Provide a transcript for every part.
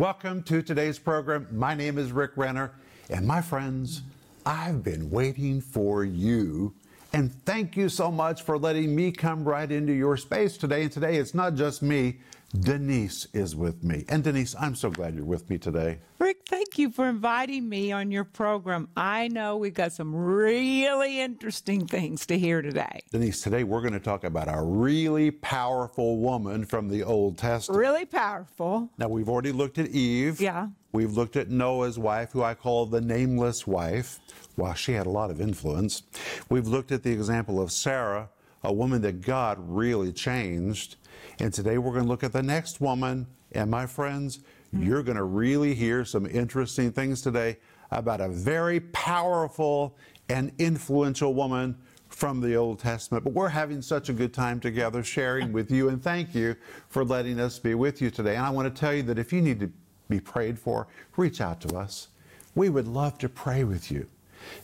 Welcome to today's program. My name is Rick Renner, and my friends, I've been waiting for you. And thank you so much for letting me come right into your space today. And today it's not just me, Denise is with me. And Denise, I'm so glad you're with me today. Rick, thank you for inviting me on your program. I know we've got some really interesting things to hear today. Denise, today we're going to talk about a really powerful woman from the Old Testament. Really powerful. Now, we've already looked at Eve. Yeah. We've looked at Noah's wife, who I call the nameless wife. Well, she had a lot of influence. We've looked at the example of Sarah, a woman that God really changed. And today we're going to look at the next woman. And my friends, Mm-hmm. you're going to really hear some interesting things today about a very powerful and influential woman from the Old Testament. But we're having such a good time together sharing with you. And thank you for letting us be with you today. And I want to tell you that if you need to be prayed for, reach out to us. We would love to pray with you.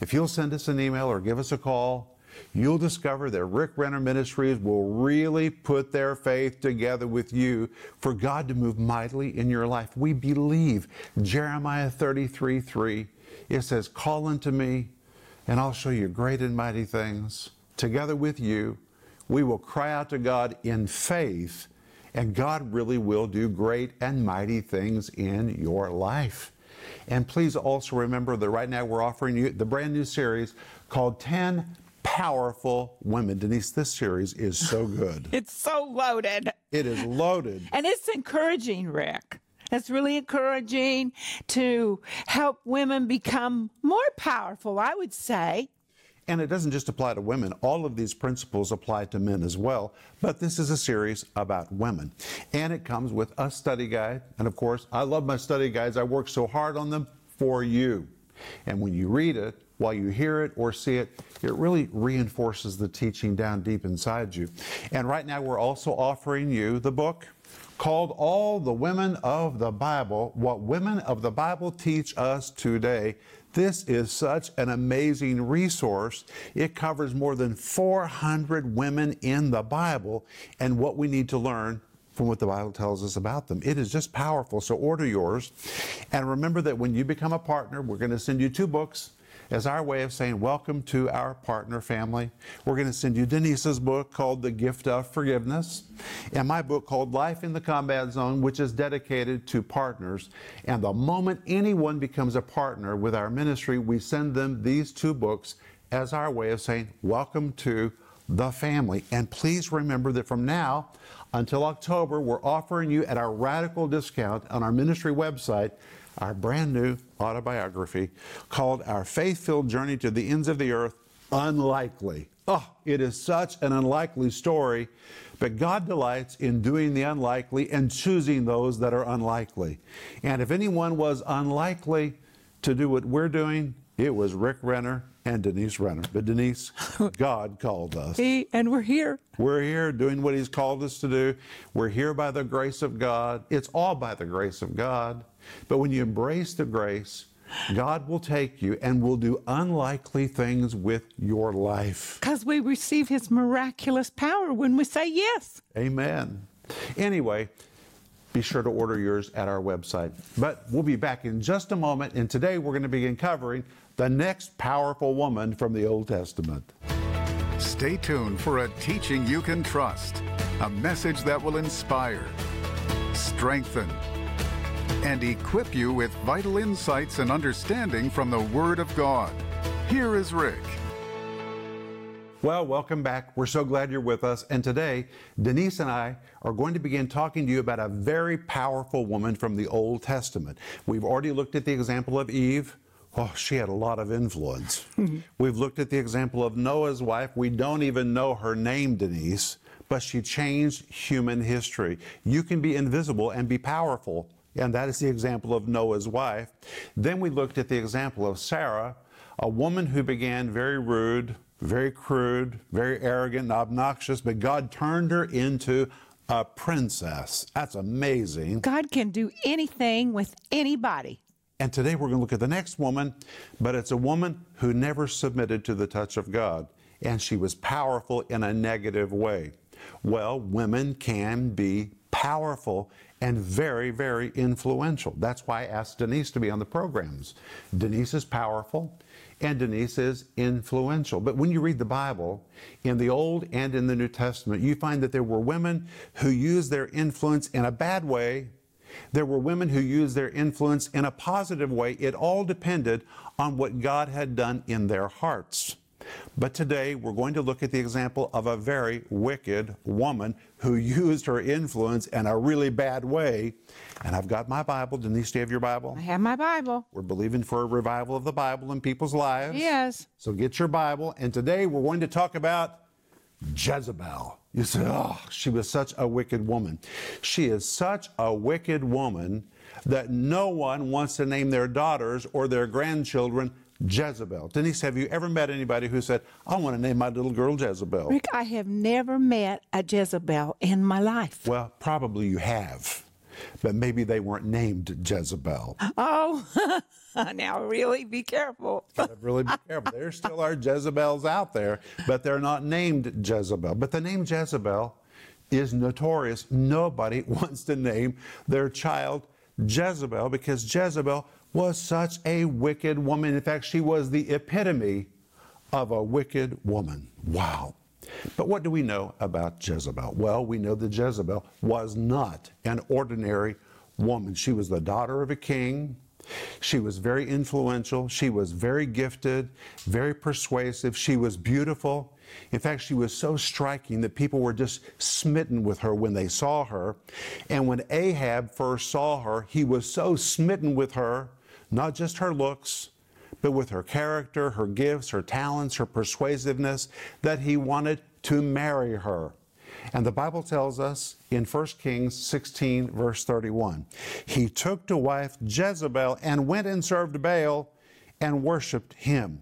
If you'll send us an email or give us a call, you'll discover that Rick Renner Ministries will really put their faith together with you for God to move mightily in your life. We believe Jeremiah 33 3. It says, Call unto me, and I'll show you great and mighty things. Together with you, we will cry out to God in faith, and God really will do great and mighty things in your life. And please also remember that right now we're offering you the brand new series called 10 Powerful Women. Denise, this series is so good. It's so loaded. It is loaded. And it's encouraging, Rick. It's really encouraging to help women become more powerful, I would say. And it doesn't just apply to women, all of these principles apply to men as well. But this is a series about women. And it comes with a study guide. And of course, I love my study guides. I work so hard on them for you. And when you read it, while you hear it or see it, it really reinforces the teaching down deep inside you. And right now, we're also offering you the book called All the Women of the Bible What Women of the Bible Teach Us Today. This is such an amazing resource. It covers more than 400 women in the Bible and what we need to learn from what the Bible tells us about them. It is just powerful. So order yours. And remember that when you become a partner, we're going to send you two books as our way of saying welcome to our partner family. We're going to send you Denise's book called The Gift of Forgiveness and my book called Life in the Combat Zone, which is dedicated to partners. And the moment anyone becomes a partner with our ministry, we send them these two books as our way of saying welcome to the family. And please remember that from now until October, we're offering you at our radical discount on our ministry website our brand new autobiography called Our Faith Filled Journey to the Ends of the Earth Unlikely. Oh, it is such an unlikely story, but God delights in doing the unlikely and choosing those that are unlikely. And if anyone was unlikely to do what we're doing, it was Rick Renner and Denise Renner. But Denise, God called us. He, and we're here. We're here doing what He's called us to do. We're here by the grace of God. It's all by the grace of God. But when you embrace the grace, God will take you and will do unlikely things with your life. Because we receive His miraculous power when we say yes. Amen. Anyway, be sure to order yours at our website. But we'll be back in just a moment, and today we're going to begin covering the next powerful woman from the Old Testament. Stay tuned for a teaching you can trust, a message that will inspire, strengthen, and equip you with vital insights and understanding from the Word of God. Here is Rick. Well, welcome back. We're so glad you're with us. And today, Denise and I are going to begin talking to you about a very powerful woman from the Old Testament. We've already looked at the example of Eve. Oh, she had a lot of influence. We've looked at the example of Noah's wife. We don't even know her name, Denise, but she changed human history. You can be invisible and be powerful. And that is the example of Noah's wife. Then we looked at the example of Sarah, a woman who began very rude, very crude, very arrogant and obnoxious, but God turned her into a princess. That's amazing. God can do anything with anybody. And today we're going to look at the next woman, but it's a woman who never submitted to the touch of God, and she was powerful in a negative way. Well, women can be powerful and very, very influential. That's why I asked Denise to be on the programs. Denise is powerful and Denise is influential. But when you read the Bible, in the Old and in the New Testament, you find that there were women who used their influence in a bad way. There were women who used their influence in a positive way. It all depended on what God had done in their hearts. But today we're going to look at the example of a very wicked woman who used her influence in a really bad way. And I've got my Bible. Denise, do you have your Bible? I have my Bible. We're believing for a revival of the Bible in people's lives. Yes. So get your Bible. And today we're going to talk about Jezebel. You say, oh, she was such a wicked woman. She is such a wicked woman that no one wants to name their daughters or their grandchildren Jezebel. Denise, have you ever met anybody who said, I want to name my little girl Jezebel? Rick, I have never met a Jezebel in my life. Well, probably you have, but maybe they weren't named Jezebel. Oh, now really be careful. Gotta really be careful. There still are Jezebels out there, but they're not named Jezebel. But the name Jezebel is notorious. Nobody wants to name their child Jezebel because Jezebel was such a wicked woman. In fact, she was the epitome of a wicked woman. Wow. But what do we know about Jezebel? Well, we know that Jezebel was not an ordinary woman. She was the daughter of a king. She was very influential. She was very gifted, very persuasive. She was beautiful. In fact, she was so striking that people were just smitten with her when they saw her. And when Ahab first saw her, he was so smitten with her not just her looks, but with her character, her gifts, her talents, her persuasiveness, that he wanted to marry her. And the Bible tells us in 1 Kings 16, verse 31, he took to wife Jezebel and went and served Baal and worshiped him.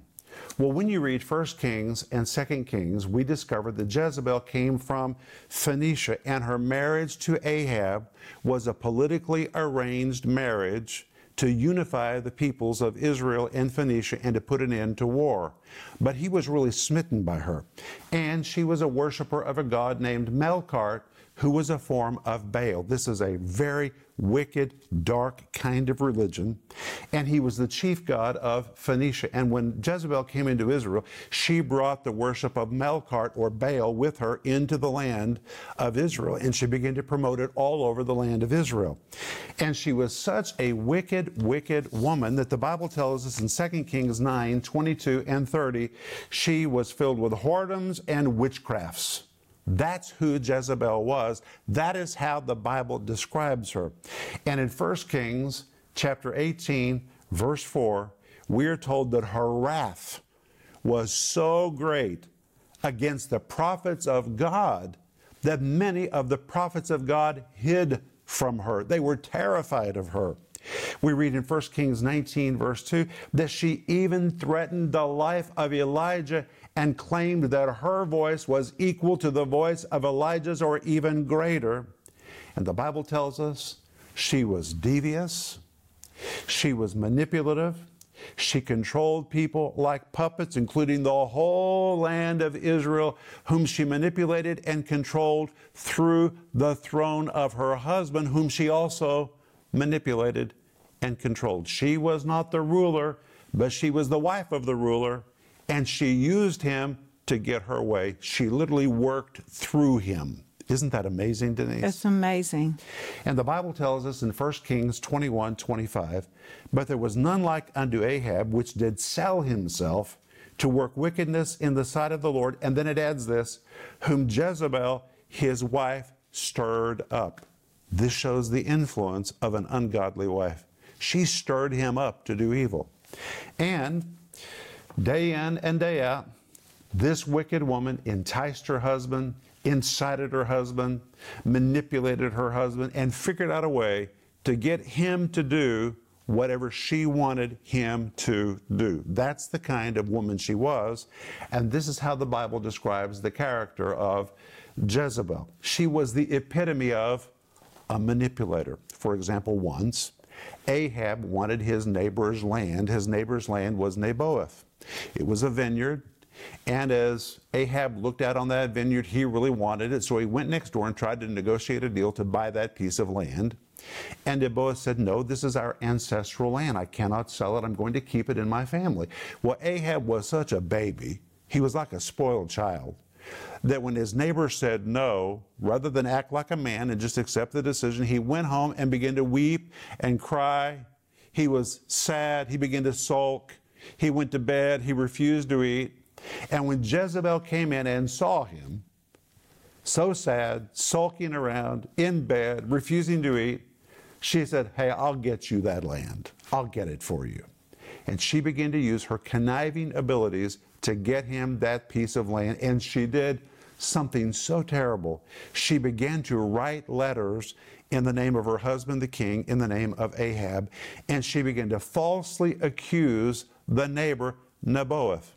Well, when you read 1 Kings and 2 Kings, we discover that Jezebel came from Phoenicia, and her marriage to Ahab was a politically arranged marriage to unify the peoples of Israel and Phoenicia and to put an end to war. But he was really smitten by her. And she was a worshiper of a god named Melkart, who was a form of Baal. This is a very wicked, dark kind of religion. And he was the chief god of Phoenicia. And when Jezebel came into Israel, she brought the worship of Melkart or Baal with her into the land of Israel. And she began to promote it all over the land of Israel. And she was such a wicked, wicked woman that the Bible tells us in 2 Kings 9 22 and 30, she was filled with whoredoms and witchcrafts. That's who Jezebel was. That is how the Bible describes her. And in 1 Kings chapter 18, verse 4, we are told that her wrath was so great against the prophets of God that many of the prophets of God hid from her. They were terrified of her. We read in 1 Kings 19, verse 2, that she even threatened the life of Elijah and claimed that her voice was equal to the voice of Elijah's or even greater. And the Bible tells us she was devious, she was manipulative, she controlled people like puppets, including the whole land of Israel, whom she manipulated and controlled through the throne of her husband, whom she also manipulated and controlled. She was not the ruler, but she was the wife of the ruler, and she used him to get her way. She literally worked through him. Isn't that amazing, Denise? It's amazing. And the Bible tells us in 1 Kings 21 25, but there was none like unto Ahab, which did sell himself to work wickedness in the sight of the Lord. And then it adds this, whom Jezebel, his wife, stirred up. This shows the influence of an ungodly wife. She stirred him up to do evil. And day in and day out, this wicked woman enticed her husband, incited her husband, manipulated her husband, and figured out a way to get him to do whatever she wanted him to do. That's the kind of woman she was. And this is how the Bible describes the character of Jezebel. She was the epitome of a manipulator. For example, once Ahab wanted his neighbor's land. His neighbor's land was Naboth. It was a vineyard. And as Ahab looked out on that vineyard, he really wanted it. So he went next door and tried to negotiate a deal to buy that piece of land. And Nebaioth said, No, this is our ancestral land. I cannot sell it. I'm going to keep it in my family. Well, Ahab was such a baby, he was like a spoiled child that when his neighbor said no, rather than act like a man and just accept the decision, he went home and began to weep and cry. He was sad. He began to sulk. He went to bed. He refused to eat. And when Jezebel came in and saw him, so sad, sulking around, in bed, refusing to eat, she said, Hey, I'll get you that land. I'll get it for you. And she began to use her conniving abilities to get him that piece of land. And she did something so terrible. She began to write letters in the name of her husband, the king, in the name of Ahab, and she began to falsely accuse the neighbor, Nebaioth.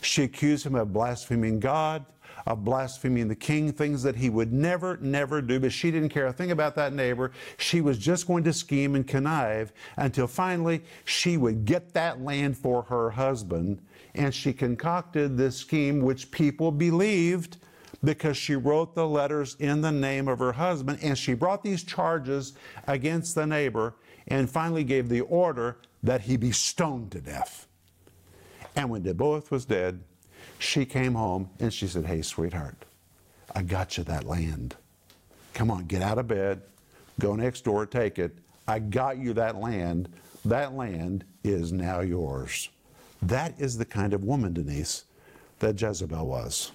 She accused him of blaspheming God, of blaspheming the king, things that he would never, never do. But she didn't care a thing about that neighbor. She was just going to scheme and connive until finally she would get that land for her husband. And she concocted this scheme which people believed because she wrote the letters in the name of her husband and she brought these charges against the neighbor and finally gave the order that he be stoned to death. And when Nebaioth was dead, she came home and she said, Hey, sweetheart, I got you that land. Come on, get out of bed, go next door, take it. I got you that land. That land is now yours. That is the kind of woman, Denise, that Jezebel was.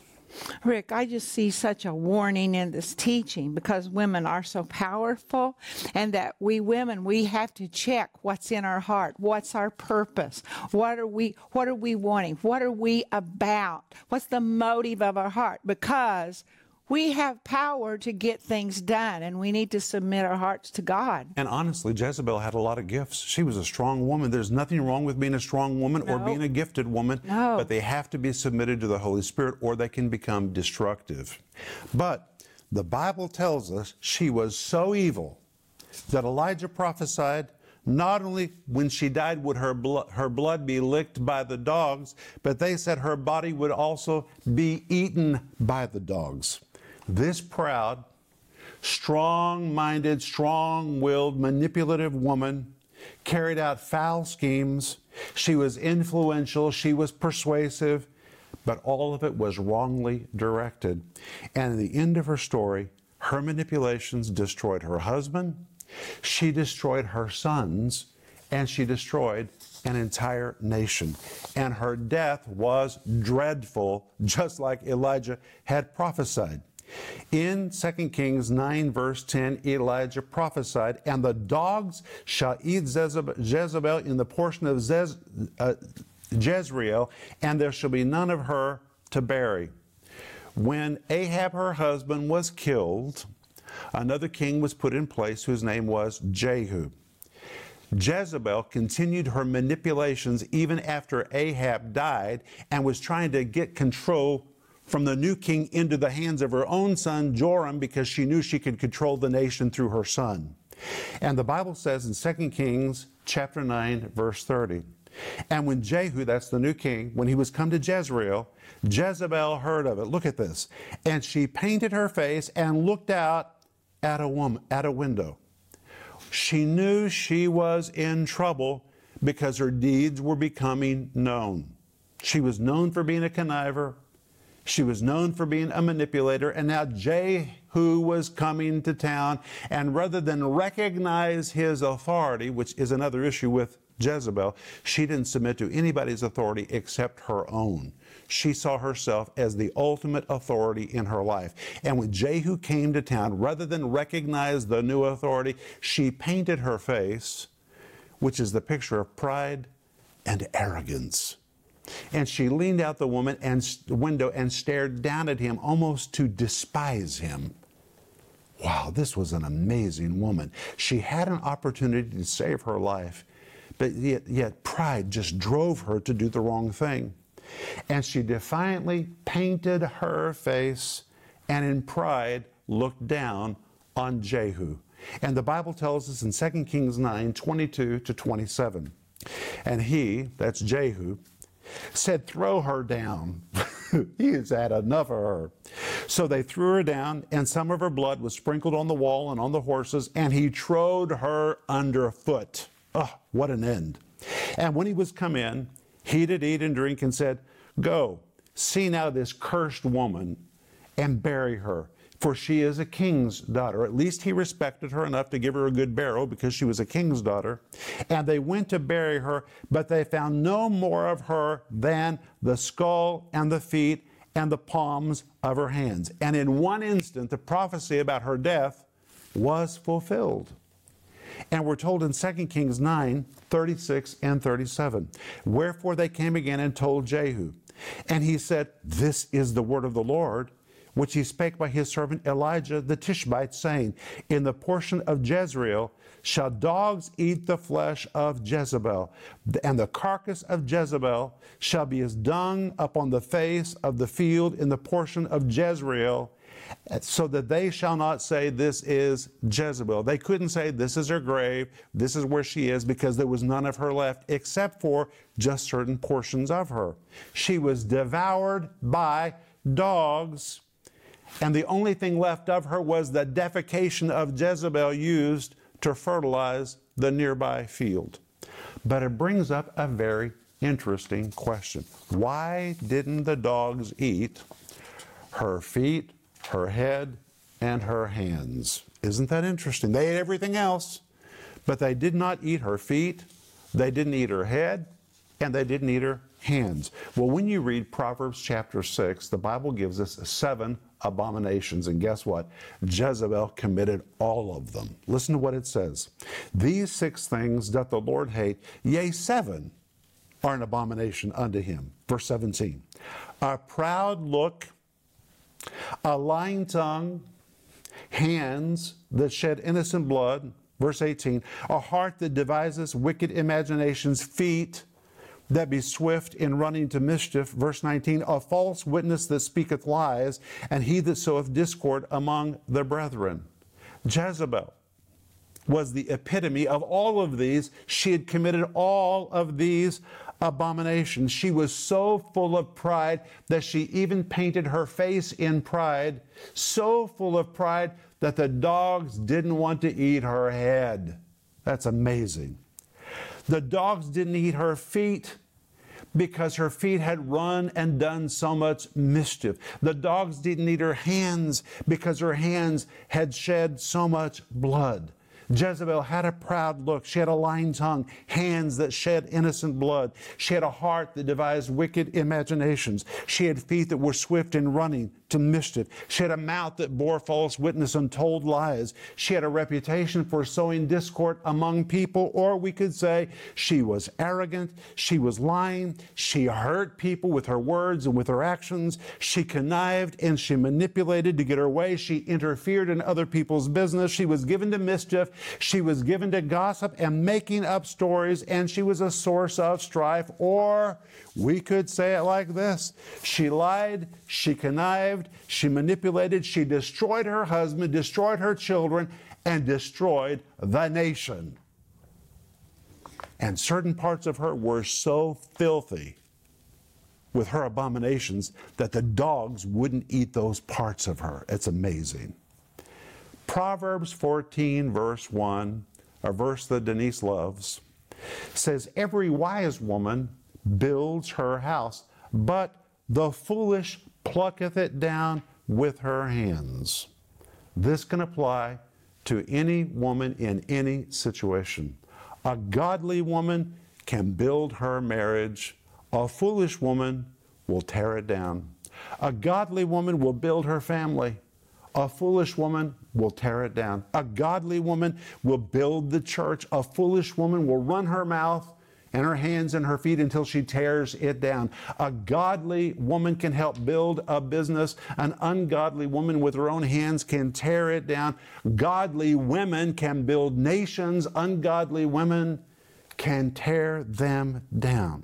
Rick, I just see such a warning in this teaching because women are so powerful and that we women we have to check what's in our heart, what's our purpose, what are we what are we wanting, what are we about, what's the motive of our heart? Because we have power to get things done, and we need to submit our hearts to God. And honestly, Jezebel had a lot of gifts. She was a strong woman. There's nothing wrong with being a strong woman no. or being a gifted woman, no. but they have to be submitted to the Holy Spirit or they can become destructive. But the Bible tells us she was so evil that Elijah prophesied not only when she died would her, blo- her blood be licked by the dogs, but they said her body would also be eaten by the dogs. This proud, strong minded, strong willed, manipulative woman carried out foul schemes. She was influential, she was persuasive, but all of it was wrongly directed. And at the end of her story, her manipulations destroyed her husband, she destroyed her sons, and she destroyed an entire nation. And her death was dreadful, just like Elijah had prophesied. In 2 Kings 9, verse 10, Elijah prophesied, And the dogs shall eat Jezebel in the portion of Zez, uh, Jezreel, and there shall be none of her to bury. When Ahab, her husband, was killed, another king was put in place whose name was Jehu. Jezebel continued her manipulations even after Ahab died and was trying to get control from the new king into the hands of her own son Joram because she knew she could control the nation through her son. And the Bible says in 2 Kings chapter 9 verse 30, and when Jehu, that's the new king, when he was come to Jezreel, Jezebel heard of it. Look at this. And she painted her face and looked out at a woman at a window. She knew she was in trouble because her deeds were becoming known. She was known for being a conniver, she was known for being a manipulator, and now Jehu was coming to town, and rather than recognize his authority, which is another issue with Jezebel, she didn't submit to anybody's authority except her own. She saw herself as the ultimate authority in her life. And when Jehu came to town, rather than recognize the new authority, she painted her face, which is the picture of pride and arrogance. And she leaned out the woman and window and stared down at him almost to despise him. Wow, this was an amazing woman. She had an opportunity to save her life, but yet, yet pride just drove her to do the wrong thing. And she defiantly painted her face and in pride looked down on Jehu. And the Bible tells us in 2 Kings 9 22 to 27. And he, that's Jehu, said, Throw her down. he has had enough of her. So they threw her down, and some of her blood was sprinkled on the wall and on the horses, and he trode her underfoot. Oh, what an end. And when he was come in, he did eat and drink and said, Go, see now this cursed woman and bury her for she is a king's daughter. At least he respected her enough to give her a good burial because she was a king's daughter. And they went to bury her, but they found no more of her than the skull and the feet and the palms of her hands. And in one instant, the prophecy about her death was fulfilled. And we're told in 2 Kings 9 36 and 37. Wherefore they came again and told Jehu. And he said, This is the word of the Lord which he spake by his servant Elijah the Tishbite, saying, In the portion of Jezreel shall dogs eat the flesh of Jezebel, and the carcass of Jezebel shall be as dung upon the face of the field in the portion of Jezreel, so that they shall not say, This is Jezebel. They couldn't say, This is her grave, this is where she is, because there was none of her left, except for just certain portions of her. She was devoured by dogs and the only thing left of her was the defecation of Jezebel used to fertilize the nearby field. But it brings up a very interesting question. Why didn't the dogs eat her feet, her head, and her hands? Isn't that interesting? They ate everything else, but they did not eat her feet, they didn't eat her head, and they didn't eat her hands. Well, when you read Proverbs chapter 6, the Bible gives us seven abominations. And guess what? Jezebel committed all of them. Listen to what it says These six things doth the Lord hate, yea, seven are an abomination unto him. Verse 17 A proud look, a lying tongue, hands that shed innocent blood. Verse 18 A heart that devises wicked imaginations, feet that be swift in running to mischief. Verse 19, a false witness that speaketh lies, and he that soweth discord among the brethren. Jezebel was the epitome of all of these. She had committed all of these abominations. She was so full of pride that she even painted her face in pride, so full of pride that the dogs didn't want to eat her head. That's amazing. The dogs didn't eat her feet because her feet had run and done so much mischief. The dogs didn't eat her hands because her hands had shed so much blood. Jezebel had a proud look. She had a lying tongue, hands that shed innocent blood. She had a heart that devised wicked imaginations. She had feet that were swift in running to mischief. She had a mouth that bore false witness and told lies. She had a reputation for sowing discord among people, or we could say she was arrogant, she was lying, she hurt people with her words and with her actions. She connived and she manipulated to get her way. She interfered in other people's business. She was given to mischief. She was given to gossip and making up stories, and she was a source of strife. Or we could say it like this She lied, she connived she manipulated, she destroyed her husband, destroyed her children, and destroyed the nation. And certain parts of her were so filthy with her abominations that the dogs wouldn't eat those parts of her. It's amazing. Proverbs 14, verse 1, a verse that Denise loves, says, Every wise woman builds her house, but the foolish plucketh it down with her hands. This can apply to any woman in any situation. A godly woman can build her marriage, a foolish woman will tear it down. A godly woman will build her family. A foolish woman will tear it down. A godly woman will build the church. A foolish woman will run her mouth and her hands and her feet until she tears it down. A godly woman can help build a business. An ungodly woman with her own hands can tear it down. Godly women can build nations. Ungodly women can tear them down.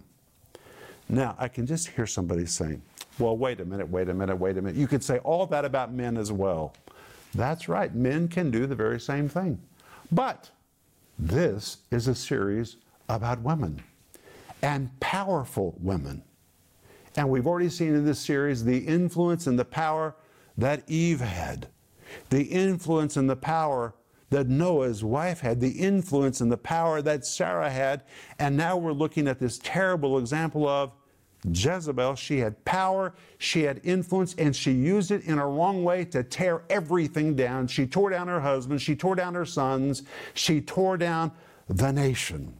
Now, I can just hear somebody saying, well, wait a minute, wait a minute, wait a minute. You could say all that about men as well. That's right, men can do the very same thing. But this is a series about women and powerful women. And we've already seen in this series the influence and the power that Eve had, the influence and the power that Noah's wife had, the influence and the power that Sarah had, and now we're looking at this terrible example of Jezebel. She had power, she had influence, and she used it in a wrong way to tear everything down. She tore down her husband, she tore down her sons, she tore down the nation.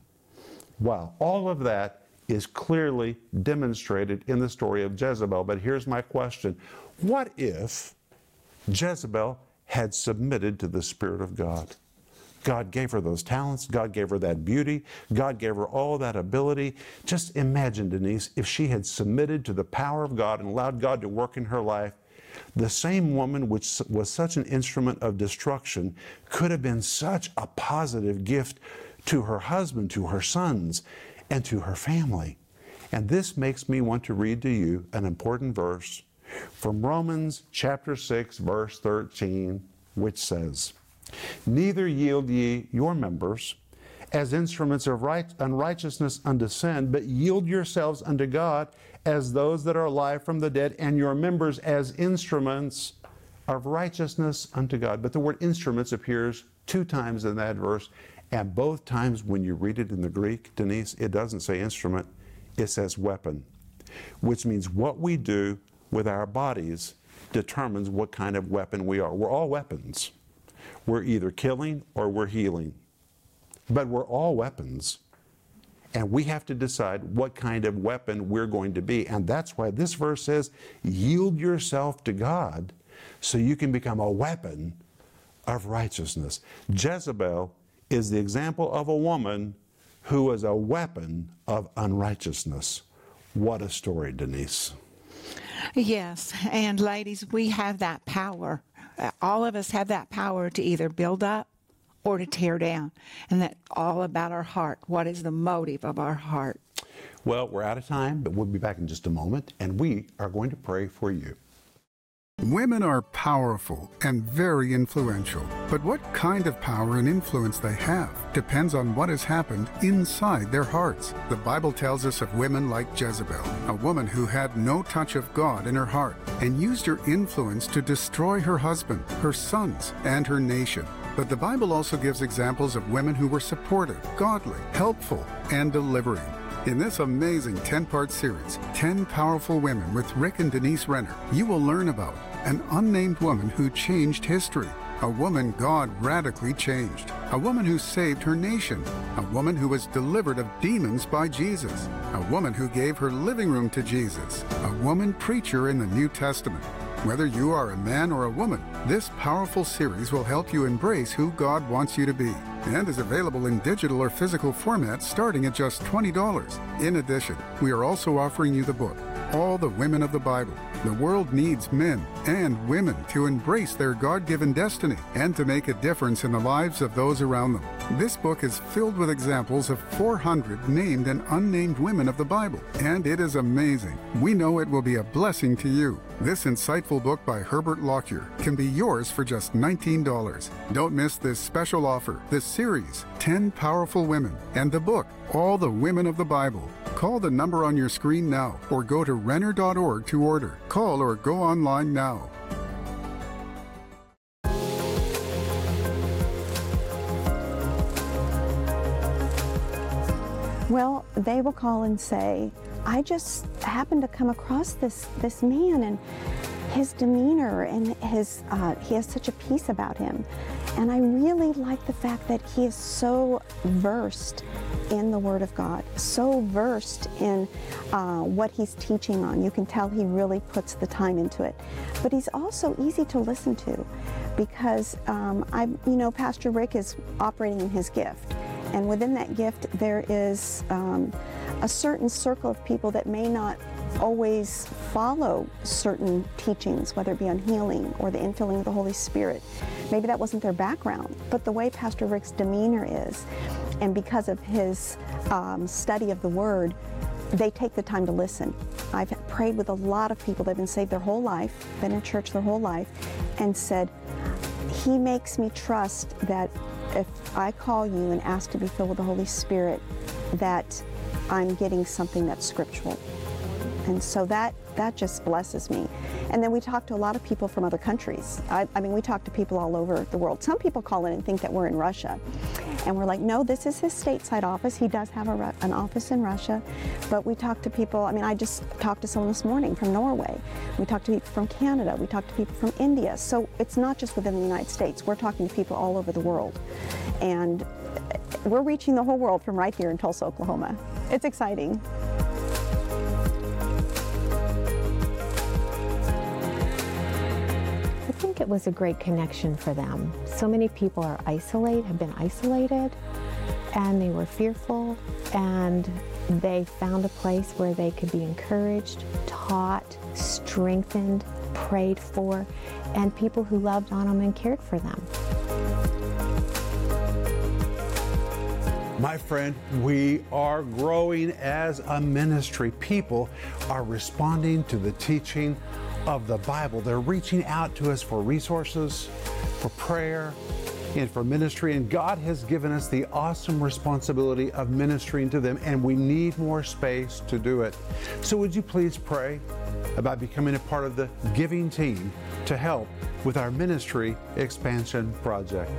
Wow, all of that is clearly demonstrated in the story of Jezebel. But here's my question What if Jezebel had submitted to the Spirit of God? God gave her those talents. God gave her that beauty. God gave her all that ability. Just imagine, Denise, if she had submitted to the power of God and allowed God to work in her life, the same woman, which was such an instrument of destruction, could have been such a positive gift to her husband, to her sons, and to her family. And this makes me want to read to you an important verse from Romans chapter 6, verse 13, which says, Neither yield ye your members as instruments of right, unrighteousness unto sin, but yield yourselves unto God as those that are alive from the dead, and your members as instruments of righteousness unto God. But the word instruments appears two times in that verse, and both times when you read it in the Greek, Denise, it doesn't say instrument, it says weapon, which means what we do with our bodies determines what kind of weapon we are. We're all weapons. We're either killing or we're healing. But we're all weapons. And we have to decide what kind of weapon we're going to be. And that's why this verse says, yield yourself to God so you can become a weapon of righteousness. Jezebel is the example of a woman who was a weapon of unrighteousness. What a story, Denise. Yes, and ladies, we have that power. Uh, All of us have that power to either build up or to tear down. And that's all about our heart. What is the motive of our heart? Well, we're out of time, but we'll be back in just a moment, and we are going to pray for you. Women are powerful and very influential, but what kind of power and influence they have depends on what has happened inside their hearts. The Bible tells us of women like Jezebel, a woman who had no touch of God in her heart and used her influence to destroy her husband, her sons, and her nation. But the Bible also gives examples of women who were supportive, godly, helpful, and delivering. In this amazing 10 part series, 10 Powerful Women with Rick and Denise Renner, you will learn about an unnamed woman who changed history, a woman God radically changed, a woman who saved her nation, a woman who was delivered of demons by Jesus, a woman who gave her living room to Jesus, a woman preacher in the New Testament. Whether you are a man or a woman, this powerful series will help you embrace who God wants you to be and is available in digital or physical formats starting at just $20. In addition, we are also offering you the book, All the Women of the Bible. The world needs men and women to embrace their God given destiny and to make a difference in the lives of those around them. This book is filled with examples of 400 named and unnamed women of the Bible, and it is amazing. We know it will be a blessing to you. This insightful book by Herbert Lockyer can be yours for just $19. Don't miss this special offer, this series, 10 Powerful Women, and the book, All the Women of the Bible. Call the number on your screen now or go to Renner.org to order. Call or go online now. They will call and say, I just happened to come across this this man and his demeanor and his uh, he has such a peace about him, and I really like the fact that he is so versed in the Word of God, so versed in uh, what he's teaching on. You can tell he really puts the time into it, but he's also easy to listen to, because um, I, you know, Pastor Rick is operating in his gift. And within that gift, there is um, a certain circle of people that may not always follow certain teachings, whether it be on healing or the infilling of the Holy Spirit. Maybe that wasn't their background, but the way Pastor Rick's demeanor is, and because of his um, study of the Word, they take the time to listen. I've prayed with a lot of people that have been saved their whole life, been in church their whole life, and said, He makes me trust that if I call you and ask to be filled with the Holy Spirit, that I'm getting something that's scriptural. And so that, that just blesses me. And then we talk to a lot of people from other countries. I, I mean, we talk to people all over the world. Some people call in and think that we're in Russia. And we're like, no, this is his stateside office. He does have a, an office in Russia. But we talk to people, I mean, I just talked to someone this morning from Norway. We talk to people from Canada. We talk to people from India. So it's not just within the United States. We're talking to people all over the world. And we're reaching the whole world from right here in Tulsa, Oklahoma. It's exciting. Think it was a great connection for them. So many people are isolated, have been isolated, and they were fearful, and they found a place where they could be encouraged, taught, strengthened, prayed for, and people who loved on them and cared for them. My friend, we are growing as a ministry. People are responding to the teaching of the Bible. They're reaching out to us for resources, for prayer, and for ministry. And God has given us the awesome responsibility of ministering to them, and we need more space to do it. So, would you please pray about becoming a part of the giving team to help with our ministry expansion project?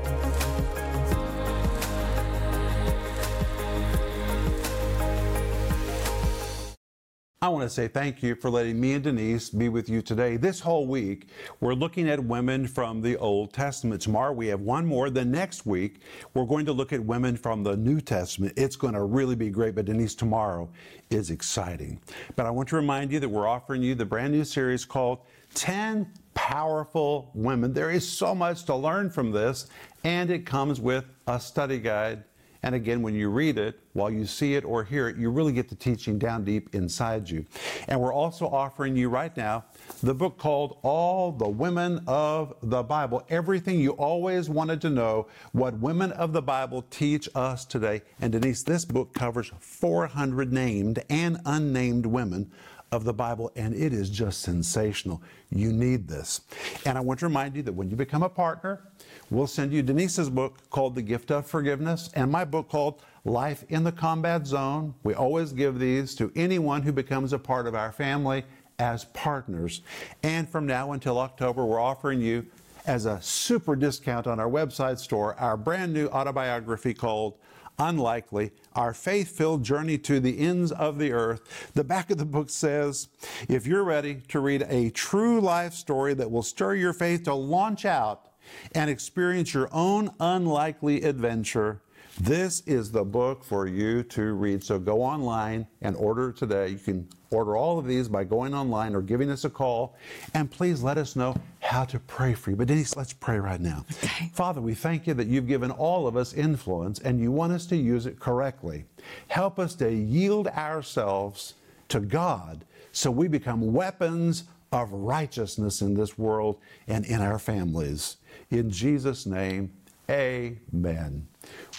I want to say thank you for letting me and Denise be with you today. This whole week, we're looking at women from the Old Testament. Tomorrow, we have one more. The next week, we're going to look at women from the New Testament. It's going to really be great, but Denise, tomorrow is exciting. But I want to remind you that we're offering you the brand new series called 10 Powerful Women. There is so much to learn from this, and it comes with a study guide and again, when you read it, while you see it or hear it, you really get the teaching down deep inside you. And we're also offering you right now the book called All the Women of the Bible. Everything you always wanted to know, what women of the Bible teach us today. And Denise, this book covers 400 named and unnamed women of the Bible, and it is just sensational. You need this. And I want to remind you that when you become a partner, we'll send you Denise's book called The Gift of Forgiveness and my book called Life in the Combat Zone. We always give these to anyone who becomes a part of our family as partners. And from now until October, we're offering you as a super discount on our website store our brand new autobiography called unlikely, our faith filled journey to the ends of the earth. The back of the book says if you're ready to read a true life story that will stir your faith to launch out and experience your own unlikely adventure, this is the book for you to read. So go online and order today. You can order all of these by going online or giving us a call. And please let us know how to pray for you. But Denise, let's pray right now. Okay. Father, we thank you that you've given all of us influence and you want us to use it correctly. Help us to yield ourselves to God so we become weapons of righteousness in this world and in our families. In Jesus' name, amen.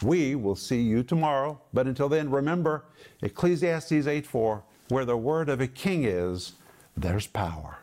We will see you tomorrow, but until then, remember Ecclesiastes 8 4 where the word of a king is, there's power.